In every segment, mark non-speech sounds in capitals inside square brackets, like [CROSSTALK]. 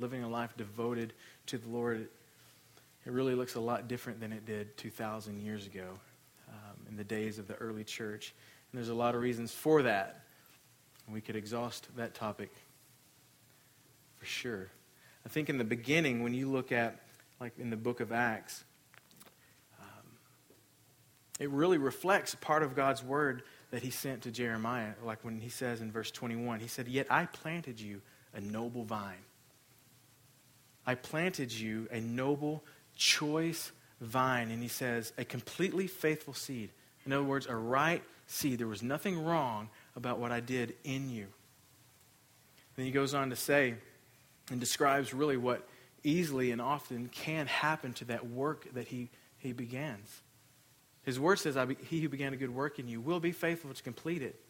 living a life devoted to the Lord, it really looks a lot different than it did 2,000 years ago um, in the days of the early church. And there's a lot of reasons for that. We could exhaust that topic for sure. I think in the beginning, when you look at, like in the book of Acts, um, it really reflects part of God's word that he sent to Jeremiah. Like when he says in verse 21, he said, Yet I planted you a noble vine. I planted you a noble, choice vine. And he says, a completely faithful seed. In other words, a right seed. There was nothing wrong about what I did in you. Then he goes on to say, and describes really what easily and often can happen to that work that he, he begins. His word says, He who began a good work in you will be faithful to complete it.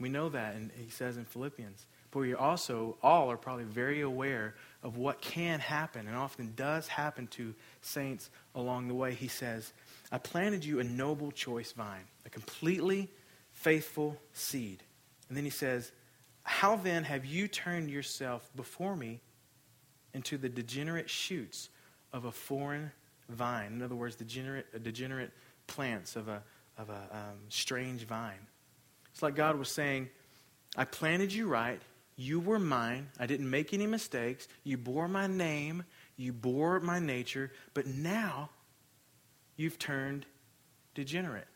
We know that, and he says in Philippians. But we also all are probably very aware of what can happen and often does happen to saints along the way. He says, I planted you a noble choice vine, a completely faithful seed. And then he says, How then have you turned yourself before me into the degenerate shoots of a foreign vine? In other words, degenerate, degenerate plants of a, of a um, strange vine. It's like God was saying, I planted you right. You were mine. I didn't make any mistakes. You bore my name. You bore my nature. But now you've turned degenerate.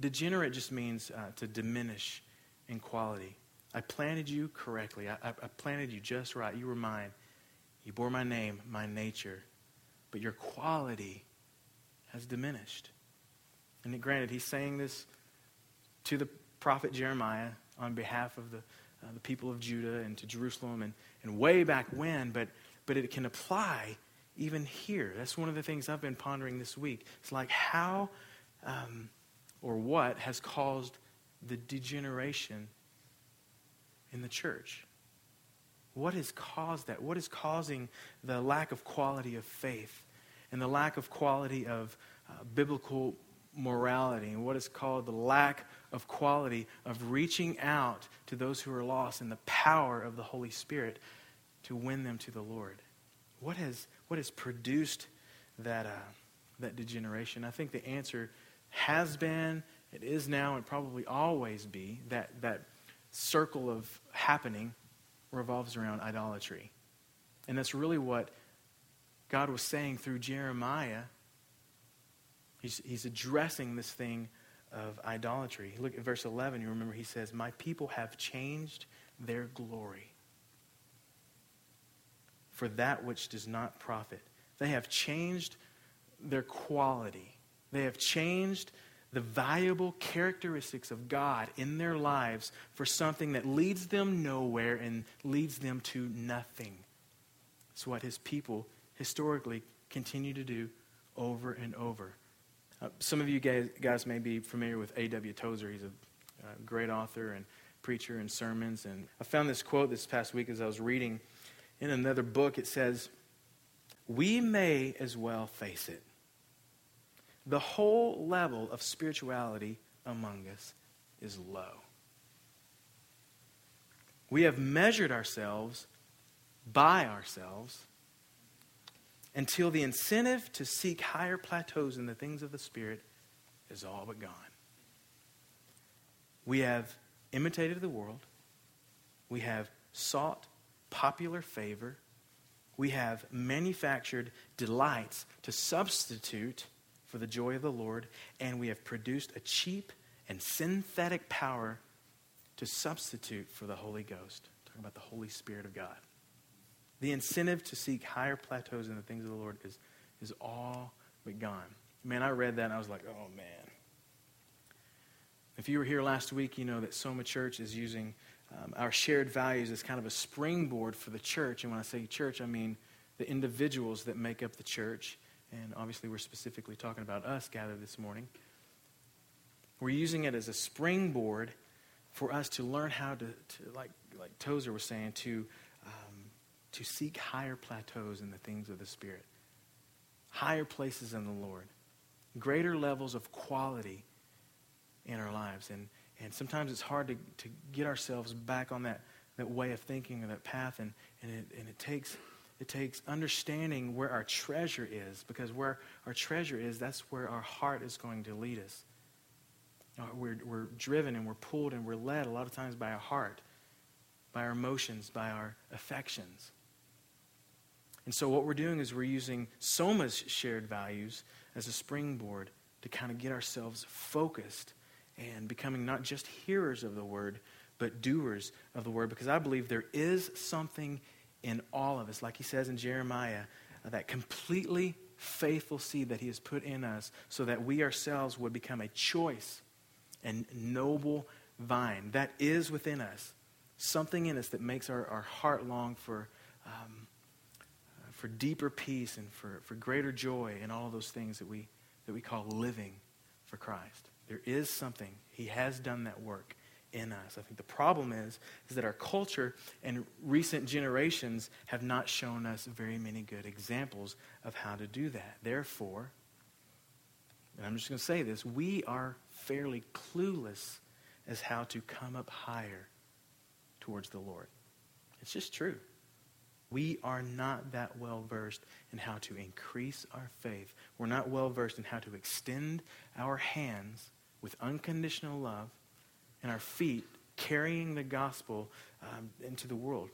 Degenerate just means uh, to diminish in quality. I planted you correctly. I, I, I planted you just right. You were mine. You bore my name, my nature. But your quality has diminished. And granted, he's saying this to the prophet Jeremiah on behalf of the, uh, the people of Judah and to Jerusalem and, and way back when, but, but it can apply even here. That's one of the things I've been pondering this week. It's like how um, or what has caused the degeneration in the church? What has caused that? What is causing the lack of quality of faith and the lack of quality of uh, biblical morality and what is called the lack of quality of reaching out to those who are lost and the power of the Holy Spirit to win them to the Lord. What has, what has produced that, uh, that degeneration? I think the answer has been, it is now, and probably always be that, that circle of happening revolves around idolatry. And that's really what God was saying through Jeremiah He's, he's addressing this thing of idolatry. Look at verse 11. You remember he says, My people have changed their glory for that which does not profit. They have changed their quality. They have changed the valuable characteristics of God in their lives for something that leads them nowhere and leads them to nothing. It's what his people historically continue to do over and over. Uh, some of you guys, guys, may be familiar with A.W. Tozer. He's a uh, great author and preacher and sermons. And I found this quote this past week as I was reading in another book. It says, We may as well face it. The whole level of spirituality among us is low. We have measured ourselves by ourselves until the incentive to seek higher plateaus in the things of the Spirit is all but gone. We have imitated the world. We have sought popular favor. We have manufactured delights to substitute for the joy of the Lord. And we have produced a cheap and synthetic power to substitute for the Holy Ghost. Talking about the Holy Spirit of God. The incentive to seek higher plateaus in the things of the Lord is, is all but gone. Man, I read that and I was like, oh man. If you were here last week, you know that Soma Church is using um, our shared values as kind of a springboard for the church. And when I say church, I mean the individuals that make up the church. And obviously, we're specifically talking about us gathered this morning. We're using it as a springboard for us to learn how to, to like, like Tozer was saying, to to seek higher plateaus in the things of the Spirit, higher places in the Lord, greater levels of quality in our lives. And, and sometimes it's hard to, to get ourselves back on that, that way of thinking or that path, and, and, it, and it, takes, it takes understanding where our treasure is, because where our treasure is, that's where our heart is going to lead us. Uh, we're, we're driven and we're pulled and we're led a lot of times by our heart, by our emotions, by our affections. And so, what we're doing is we're using Soma's shared values as a springboard to kind of get ourselves focused and becoming not just hearers of the word, but doers of the word. Because I believe there is something in all of us, like he says in Jeremiah, uh, that completely faithful seed that he has put in us so that we ourselves would become a choice and noble vine that is within us. Something in us that makes our, our heart long for, um, for deeper peace and for, for greater joy and all those things that we, that we call living for Christ. There is something. He has done that work in us. I think the problem is, is that our culture and recent generations have not shown us very many good examples of how to do that. Therefore, and I'm just going to say this, we are fairly clueless as how to come up higher towards the Lord. It's just true. We are not that well versed in how to increase our faith. We're not well versed in how to extend our hands with unconditional love and our feet carrying the gospel um, into the world.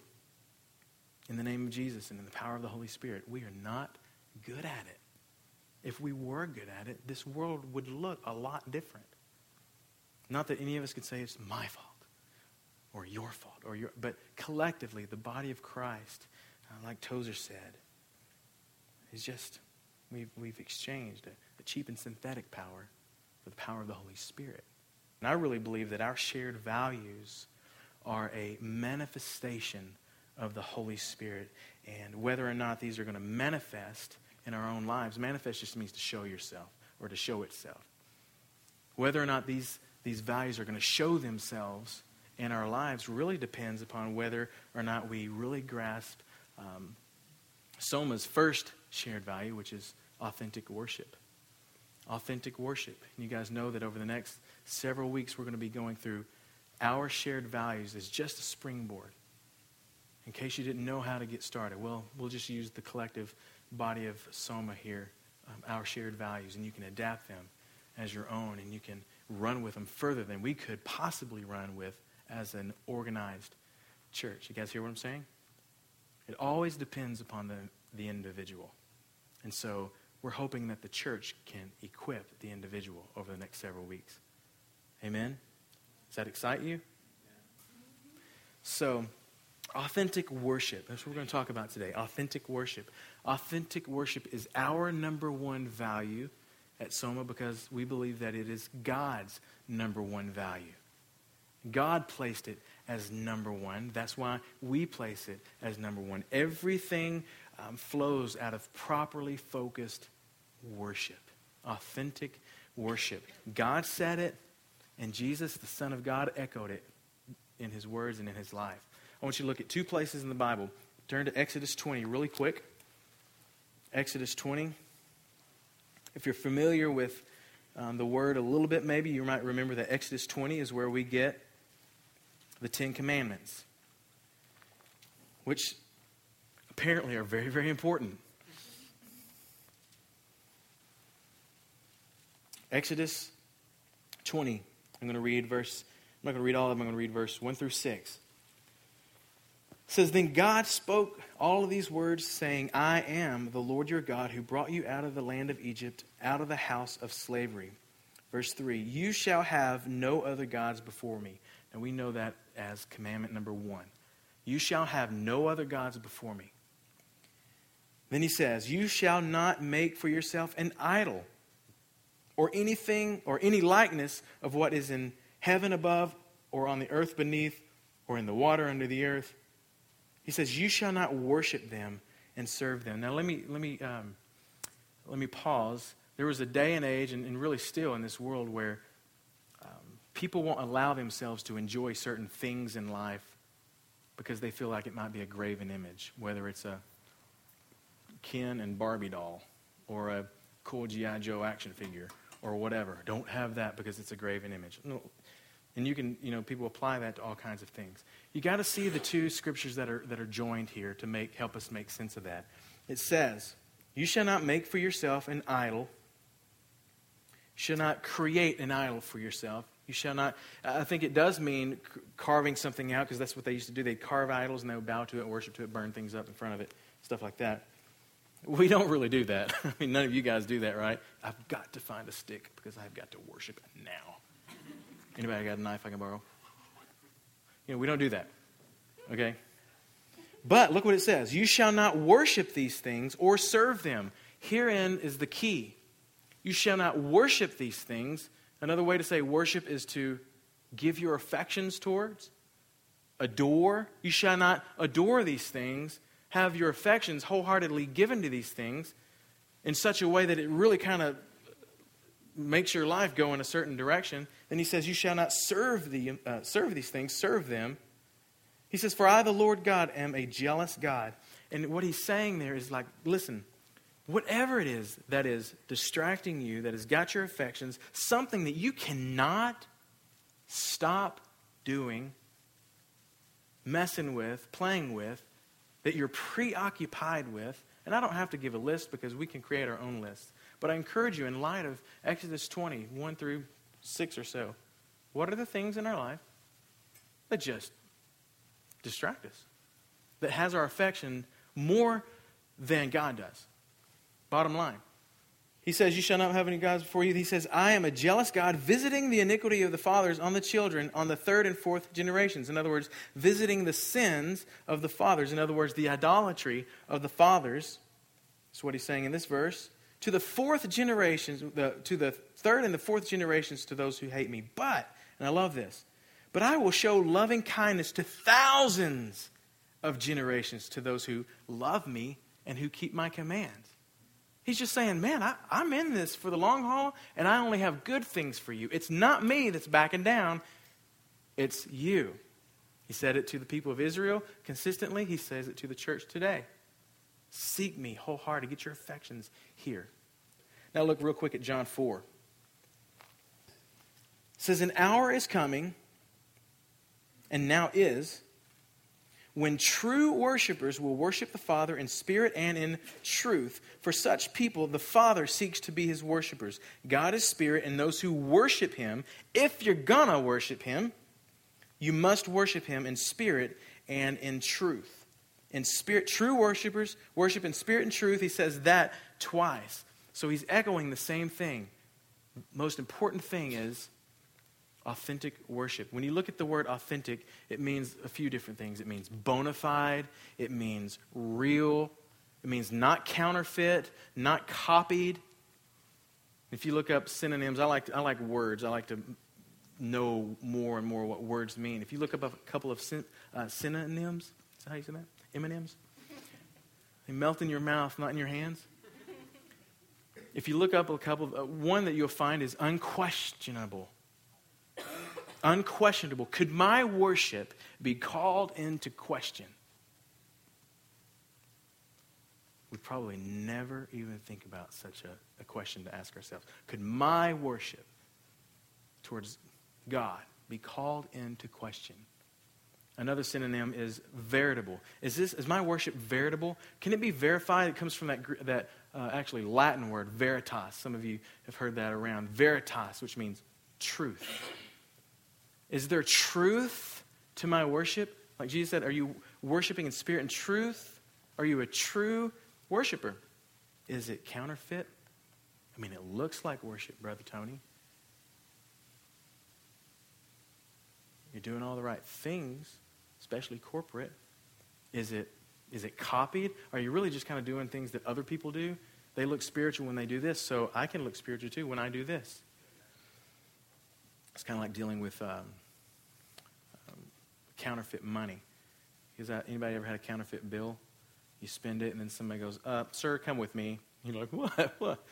In the name of Jesus and in the power of the Holy Spirit, we are not good at it. If we were good at it, this world would look a lot different. Not that any of us could say it's my fault or your fault, or your, but collectively, the body of Christ, uh, like Tozer said, it's just, we've, we've exchanged a, a cheap and synthetic power for the power of the Holy Spirit. And I really believe that our shared values are a manifestation of the Holy Spirit. And whether or not these are going to manifest in our own lives, manifest just means to show yourself or to show itself. Whether or not these, these values are going to show themselves in our lives really depends upon whether or not we really grasp um, Soma's first shared value, which is authentic worship. Authentic worship. And you guys know that over the next several weeks, we're going to be going through our shared values as just a springboard. In case you didn't know how to get started, well, we'll just use the collective body of Soma here, um, our shared values, and you can adapt them as your own, and you can run with them further than we could possibly run with as an organized church. You guys hear what I'm saying? It always depends upon the, the individual. And so we're hoping that the church can equip the individual over the next several weeks. Amen? Does that excite you? So, authentic worship. That's what we're going to talk about today. Authentic worship. Authentic worship is our number one value at Soma because we believe that it is God's number one value. God placed it as number one. That's why we place it as number one. Everything um, flows out of properly focused worship, authentic worship. God said it, and Jesus, the Son of God, echoed it in his words and in his life. I want you to look at two places in the Bible. Turn to Exodus 20 really quick. Exodus 20. If you're familiar with um, the word a little bit, maybe you might remember that Exodus 20 is where we get the Ten Commandments, which apparently are very, very important. Exodus 20. I'm going to read verse, I'm not going to read all of them, I'm going to read verse 1 through 6. It says, Then God spoke all of these words, saying, I am the Lord your God who brought you out of the land of Egypt, out of the house of slavery. Verse 3 You shall have no other gods before me. And we know that as commandment number one. You shall have no other gods before me. Then he says, You shall not make for yourself an idol or anything or any likeness of what is in heaven above or on the earth beneath or in the water under the earth. He says, You shall not worship them and serve them. Now, let me, let me, um, let me pause. There was a day and age, and, and really still in this world, where people won't allow themselves to enjoy certain things in life because they feel like it might be a graven image, whether it's a Ken and Barbie doll or a cool G.I. Joe action figure or whatever. Don't have that because it's a graven image. No. And you can, you know, people apply that to all kinds of things. You got to see the two scriptures that are, that are joined here to make, help us make sense of that. It says, You shall not make for yourself an idol, shall not create an idol for yourself. You shall not, I think it does mean carving something out because that's what they used to do. They'd carve idols and they would bow to it, worship to it, burn things up in front of it, stuff like that. We don't really do that. [LAUGHS] I mean, none of you guys do that, right? I've got to find a stick because I've got to worship now. Anybody got a knife I can borrow? You know, we don't do that. Okay? But look what it says You shall not worship these things or serve them. Herein is the key. You shall not worship these things. Another way to say worship is to give your affections towards, adore. You shall not adore these things have your affections wholeheartedly given to these things in such a way that it really kind of makes your life go in a certain direction, then he says, You shall not serve, the, uh, serve these things, serve them. He says, For I, the Lord God, am a jealous God. And what he's saying there is like, listen, whatever it is that is distracting you, that has got your affections, something that you cannot stop doing, messing with, playing with, that you're preoccupied with, and I don't have to give a list because we can create our own list. But I encourage you, in light of Exodus 20, 1 through 6 or so, what are the things in our life that just distract us? That has our affection more than God does? Bottom line. He says, You shall not have any gods before you. He says, I am a jealous God, visiting the iniquity of the fathers on the children on the third and fourth generations. In other words, visiting the sins of the fathers. In other words, the idolatry of the fathers. That's what he's saying in this verse. To the fourth generations, the, to the third and the fourth generations to those who hate me. But, and I love this, but I will show loving kindness to thousands of generations to those who love me and who keep my commands. He's just saying, man, I, I'm in this for the long haul, and I only have good things for you. It's not me that's backing down, it's you. He said it to the people of Israel consistently, he says it to the church today. Seek me wholeheartedly. Get your affections here. Now look real quick at John 4. It says, An hour is coming, and now is, when true worshipers will worship the Father in spirit and in truth. For such people, the Father seeks to be his worshipers. God is spirit, and those who worship him, if you're gonna worship him, you must worship him in spirit and in truth. In spirit, true worshipers worship in spirit and truth. He says that twice. So he's echoing the same thing. Most important thing is authentic worship. When you look at the word authentic, it means a few different things. It means bona fide, it means real, it means not counterfeit, not copied. If you look up synonyms, I like, I like words. I like to know more and more what words mean. If you look up a couple of syn, uh, synonyms, is that how you say that? M&Ms? They melt in your mouth, not in your hands. If you look up a couple, of, uh, one that you'll find is unquestionable unquestionable. Could my worship be called into question? We probably never even think about such a, a, question to ask ourselves. Could my worship towards God be called into question? Another synonym is veritable. Is this is my worship veritable? Can it be verified? It comes from that that uh, actually Latin word veritas. Some of you have heard that around. Veritas, which means truth. Is there truth to my worship? Like Jesus said, are you worshiping in spirit and truth? Are you a true worshiper? Is it counterfeit? I mean, it looks like worship, Brother Tony. You're doing all the right things, especially corporate. Is it, is it copied? Are you really just kind of doing things that other people do? They look spiritual when they do this, so I can look spiritual too when I do this. It's kind of like dealing with um, um, counterfeit money. Is that anybody ever had a counterfeit bill? You spend it, and then somebody goes, uh, "Sir, come with me." You're like, "What? [LAUGHS] What?"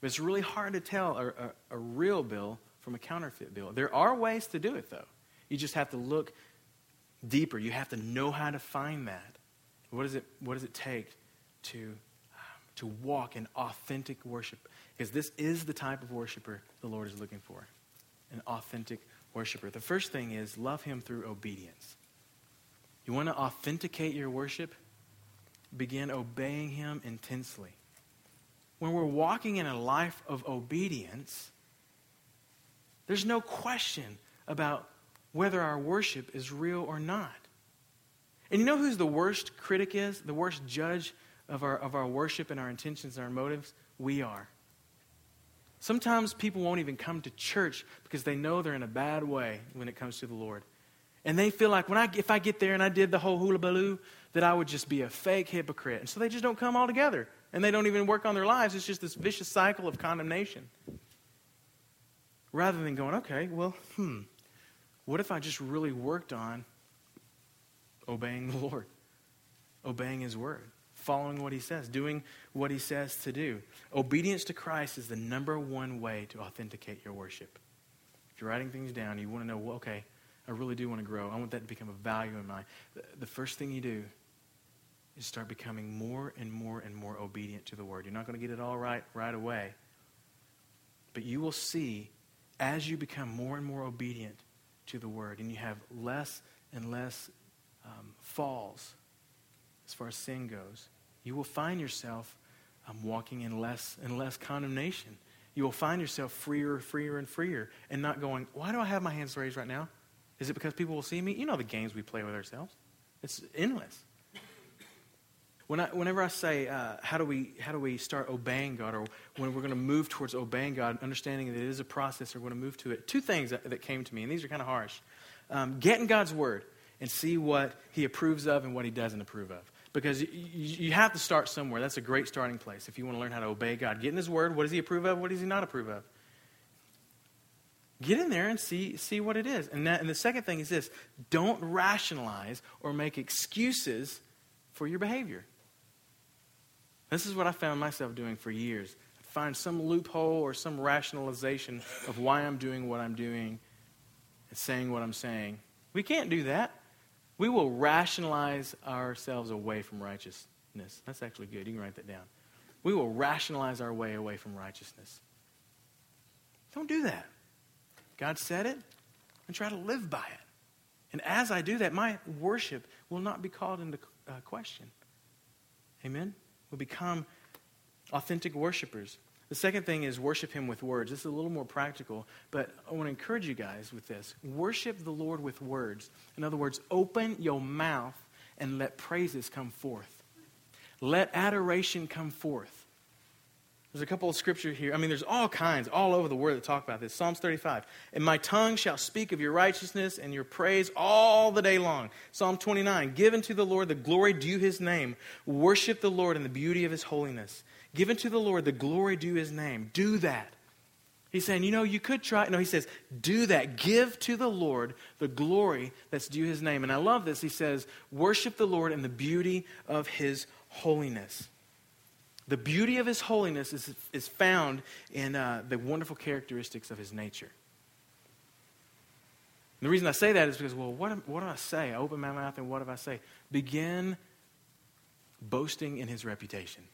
But it's really hard to tell a, a, a real bill from a counterfeit bill. There are ways to do it, though. You just have to look deeper. You have to know how to find that. What does it, what does it take to, to walk in authentic worship? Because this is the type of worshiper the Lord is looking for an authentic worshiper. The first thing is love him through obedience. You want to authenticate your worship? Begin obeying him intensely. When we're walking in a life of obedience, there's no question about whether our worship is real or not. And you know who's the worst critic is? The worst judge of our, of our worship and our intentions and our motives? We are. Sometimes people won't even come to church because they know they're in a bad way when it comes to the Lord. And they feel like when I, if I get there and I did the whole hula baloo, that I would just be a fake hypocrite. And so they just don't come all together. And they don't even work on their lives. It's just this vicious cycle of condemnation. Rather than going, okay, well, hmm, what if I just really worked on obeying the [LAUGHS] Lord, obeying His word, following what He says, doing what He says to do? Obedience to Christ is the number one way to authenticate your worship. If you're writing things down, you want to know, well, okay, I really do want to grow. I want that to become a value in my. The first thing you do is start becoming more and more and more obedient to the word. You're not going to get it all right right away, but you will see as you become more and more obedient to the word, and you have less and less um, falls as far as sin goes, you will find yourself um, walking in less and less condemnation. You will find yourself freer, freer, and freer, and not going, Why do I have my hands raised right now? Is it because people will see me? You know the games we play with ourselves. It's endless. When I, whenever I say, uh, how, do we, how do we start obeying God, or when we're going to move towards obeying God, understanding that it is a process, we're going to move to it, two things that, that came to me, and these are kind of harsh. Um, get in God's Word and see what He approves of and what He doesn't approve of. Because you, have to start somewhere. That's a great starting place if you want to learn how to obey God. Get in His Word. What does He approve of? What does He not approve of? Get in there and see, see what it is. And, that, and the second thing is this don't rationalize or make excuses for your behavior. This is what I found myself doing for years. I'd find some loophole or some rationalization of why I'm doing what I'm doing and saying what I'm saying. We can't do that. We will rationalize ourselves away from righteousness. That's actually good. You can write that down. We will rationalize our way away from righteousness. Don't do that. God said it, and try to live by it. And as I do that, my worship will not be called into uh, question. Amen? We'll become authentic worshipers. The second thing is worship Him with words. This is a little more practical, but I want to encourage you guys with this. Worship the Lord with words. In other words, open your mouth and let praises come forth. Let adoration come forth. There's a couple of scripture here. I mean, there's all kinds, all over the word that talk about this. Psalms 35. And my tongue shall speak of your righteousness and your praise all the day long. Psalm 29. Give unto the Lord the glory due his name. Worship the Lord in the beauty of his holiness. Give unto the Lord the glory due his name. Do that. He's saying, you know, you could try. No, he says, do that. Give to the Lord the glory that's due his name. And I love this. He says, worship the Lord in the beauty of his holiness. The beauty of his holiness is, is found in uh, the wonderful characteristics of his nature. And the reason I say that is because, well, what, what do I say? I open my mouth and what do I say? Begin boasting in his reputation.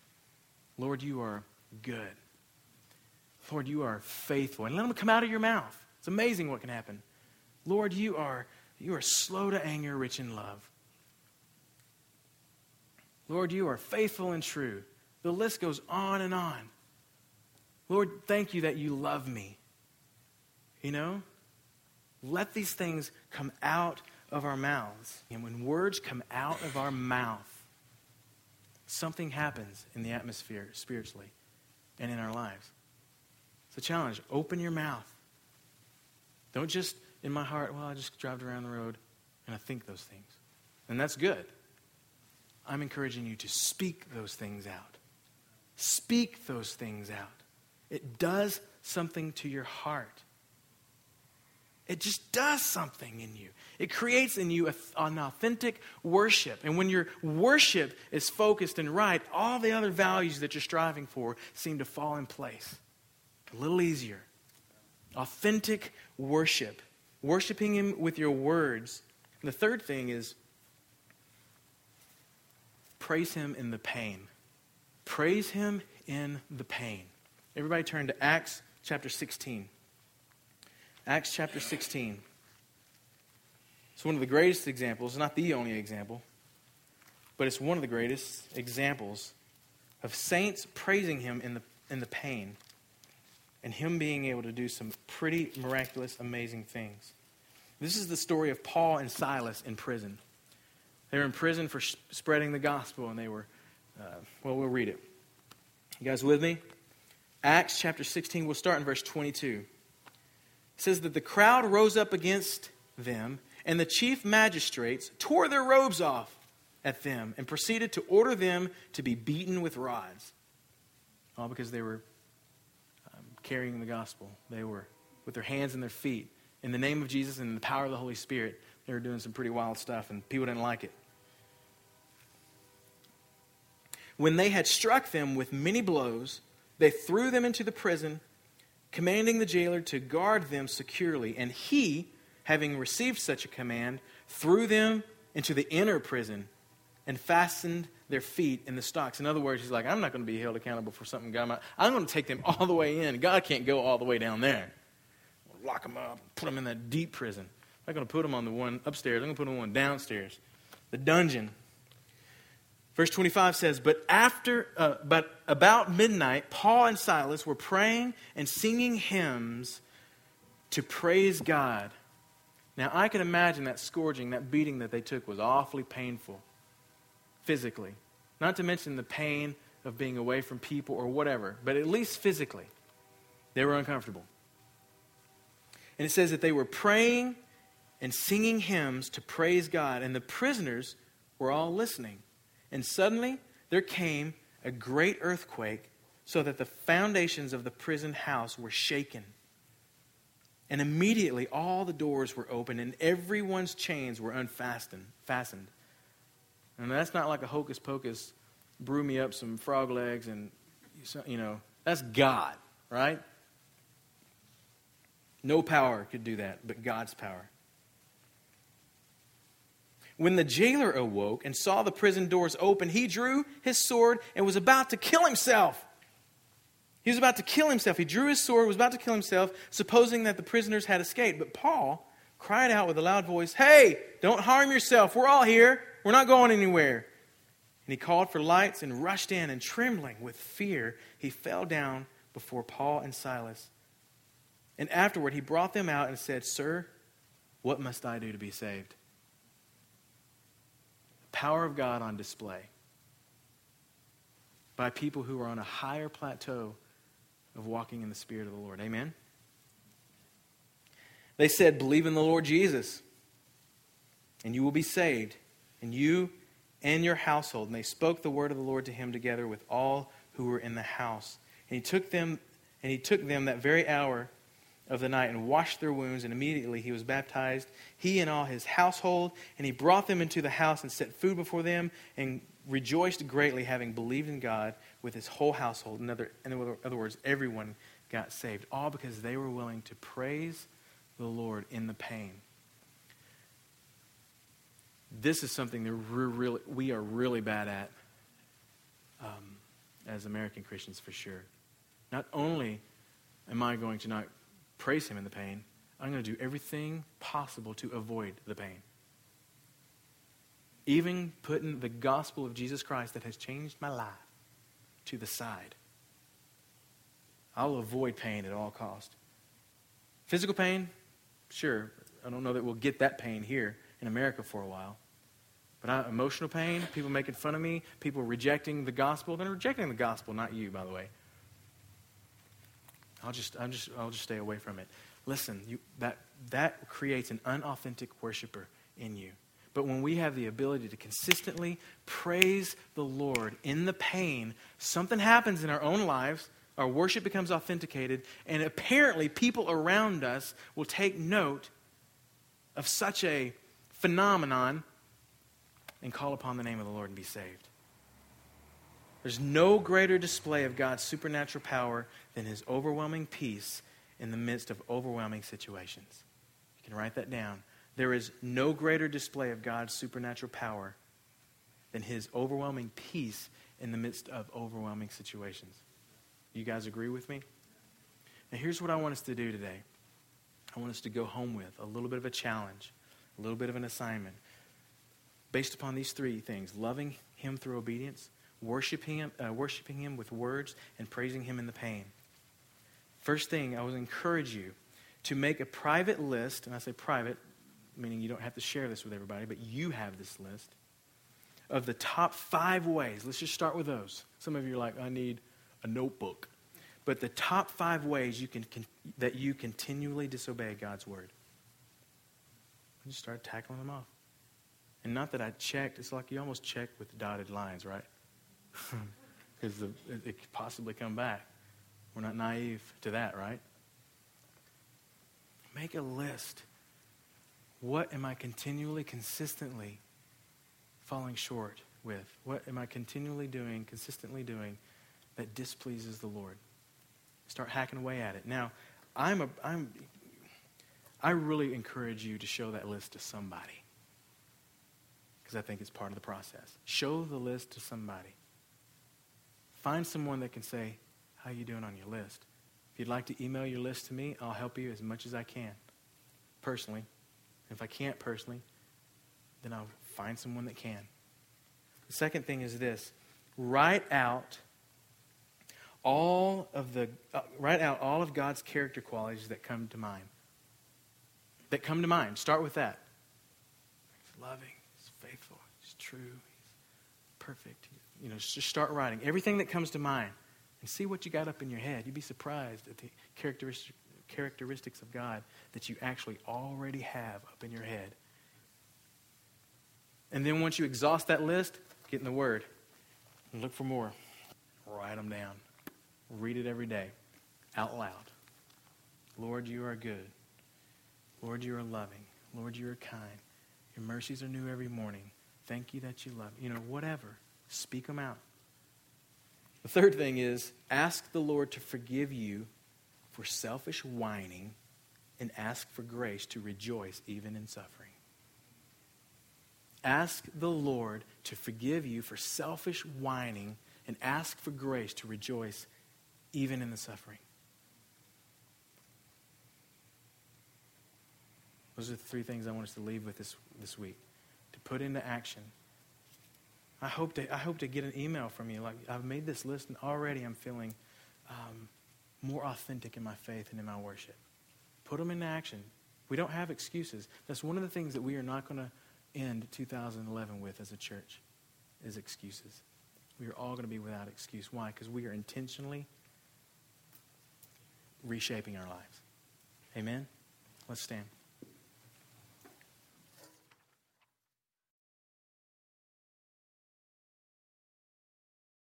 Lord, you are good. Lord, you are faithful. And let them come out of your mouth. It's amazing what can happen. Lord, you are, you are slow to anger, rich in love. Lord, you are faithful and true. The list goes on and on. Lord, thank you that you love me. You know? Let these things come out of our mouths. And when words come out of our mouth, something happens in the atmosphere spiritually and in our lives. It's a challenge. Open your mouth. Don't just, in my heart, well, I just drive around the road and I think those things. And that's good. I'm encouraging you to speak those things out. Speak those things out. It does something to your heart. It just does something in you. It creates in you a, an authentic worship. And when your worship is focused and right, all the other values that you're striving for seem to fall in place. A little easier. Authentic worship. Worshiping Him with your words. And the third thing is praise Him in the pain. Praise him in the pain. Everybody turn to Acts chapter 16. Acts chapter 16. It's one of the greatest examples, not the only example, but it's one of the greatest examples of saints praising him in the, in the pain and him being able to do some pretty miraculous, amazing things. This is the story of Paul and Silas in prison. They were in prison for sh- spreading the gospel, and they were, uh, well, we'll read it. You guys with me? Acts chapter 16, we'll start in verse 22. Says that the crowd rose up against them, and the chief magistrates tore their robes off at them and proceeded to order them to be beaten with rods. All because they were um, carrying the gospel. They were with their hands and their feet. In the name of Jesus and in the power of the Holy Spirit, they were doing some pretty wild stuff, and people didn't like it. When they had struck them with many blows, they threw them into the prison, commanding the jailer to guard them securely. And he, having received such a command, threw them into the inner prison and fastened their feet in the stocks. In other words, he's like, I'm not going to be held accountable for something God might. I'm going to take them all the way in. God can't go all the way down there. Lock them up, put them in that deep prison. I'm not going to put them on the one upstairs. I'm going to put them on one downstairs. The dungeon. Verse 25 says, But after, uh, but about midnight, Paul and Silas were praying and singing hymns to praise God. Now, I can imagine that scourging, that beating that they took was awfully painful physically. Not to mention the pain of being away from people or whatever, but at least physically, they were uncomfortable. And it says that they were praying and singing hymns to praise God, and the prisoners were all listening. And suddenly there came a great earthquake, so that the foundations of the prison house were shaken. And immediately all the doors were opened, and everyone's chains were unfastened. Fastened. And that's not like a hocus pocus, brew me up some frog legs and, you know, that's God, right? No power could do that, but God's power. When the jailer awoke and saw the prison doors open, he drew his sword and was about to kill himself. He was about to kill himself. He drew his sword, was about to kill himself, supposing that the prisoners had escaped. But Paul cried out with a loud voice, Hey, don't harm yourself. We're all here. We're not going anywhere. And he called for lights and rushed in, and trembling with fear, he fell down before Paul and Silas. And afterward, he brought them out and said, Sir, what must I do to be saved? Power of God on display by people who are on a higher plateau of walking in the Spirit of the Lord. Amen? They said, Believe in the Lord Jesus, and you will be saved and you and your household. And they spoke the word of the Lord to him together with all who were in the house. And he took them, and he took them that very hour of the night and washed their wounds, and immediately he was baptized, he and all his household. And he brought them into the house and set food before them, and rejoiced greatly, having believed in God with his whole household. In other, in other words, everyone got saved, all because they were willing to praise the Lord in the pain this is something that we're really, we are really bad at um, as American Christians for sure. Not only am I going to not praise Him in the pain, I'm going to do everything possible to avoid the pain. Even putting the gospel of Jesus Christ that has changed my life to the side. I'll avoid pain at all cost. Physical pain, sure. I don't know that we'll get that pain here in America for a while. But I, emotional pain, people making fun of me, people rejecting the gospel. They're rejecting the gospel, not you, by the way. I'll just, I'll just, I'll just stay away from it. Listen, you, that, that creates an unauthentic worshiper in you. But when we have the ability to consistently praise the Lord in the pain, something happens in our own lives. Our worship becomes authenticated, and apparently, people around us will take note of such a phenomenon and call upon the name of the Lord and be saved. There's no greater display of God's supernatural power than his overwhelming peace in the midst of overwhelming situations. You can write that down. There is no greater display of God's supernatural power than his overwhelming peace in the midst of overwhelming situations. You guys agree with me? Now, here's what I want us to do today I want us to go home with a little bit of a challenge, a little bit of an assignment based upon these three things loving Him through obedience, worshiping Him, uh, worshiping him with words, and praising Him in the pain. First thing, I would encourage you to make a private list, and I say private, meaning you don't have to share this with everybody, but you have this list of the top five ways. Let's just start with those. Some of you are like, I need a notebook. But the top five ways you can, can that you continually disobey God's word. I just start tackling them off. And not that I checked, it's like you almost check with dotted lines, right? [LAUGHS] Because it, could possibly come back. We're not naive to that, right? Make a list. What am I continually, consistently falling short with? What am I continually doing, consistently doing that displeases the Lord? Start hacking away at it. Now, I'm a, I'm, I really encourage you to show that list to somebody because I think it's part of the process. Show the list to somebody. Find someone that can say, how you doing on your list? If you'd like to email your list to me, I'll help you as much as I can, personally. If I can't personally, then I'll find someone that can. The second thing is this write out all of the uh, write out all of God's character qualities that come to mind. That come to mind. Start with that. He's loving, he's faithful, he's true, he's perfect. You know, just start writing everything that comes to mind and see what you got up in your head. You'd be surprised at the characteristic, characteristics of God that you actually already have up in your head. And then once you exhaust that list, get in the Word and look for more. Write them down. Read it every day out loud. Lord, you are good. Lord, you are loving. Lord, you are kind. Your mercies are new every morning. Thank you that you love. You know, whatever. Speak them out. The third thing is ask the Lord to forgive you for selfish whining and ask for grace to rejoice even in suffering. Ask the Lord to forgive you for selfish whining and ask for grace to rejoice even in the suffering. Those are the three things I want us to leave with this, this week to put into action. I hope, to, I hope to get an email from you. Like, I've made this list and already I'm feeling um, more authentic in my faith and in my worship. Put them into action. We don't have excuses. That's one of the things that we are not going to end 2011 with as a church is excuses. We are all going to be without excuse. Why? Because we are intentionally reshaping our lives. Amen? Let's stand.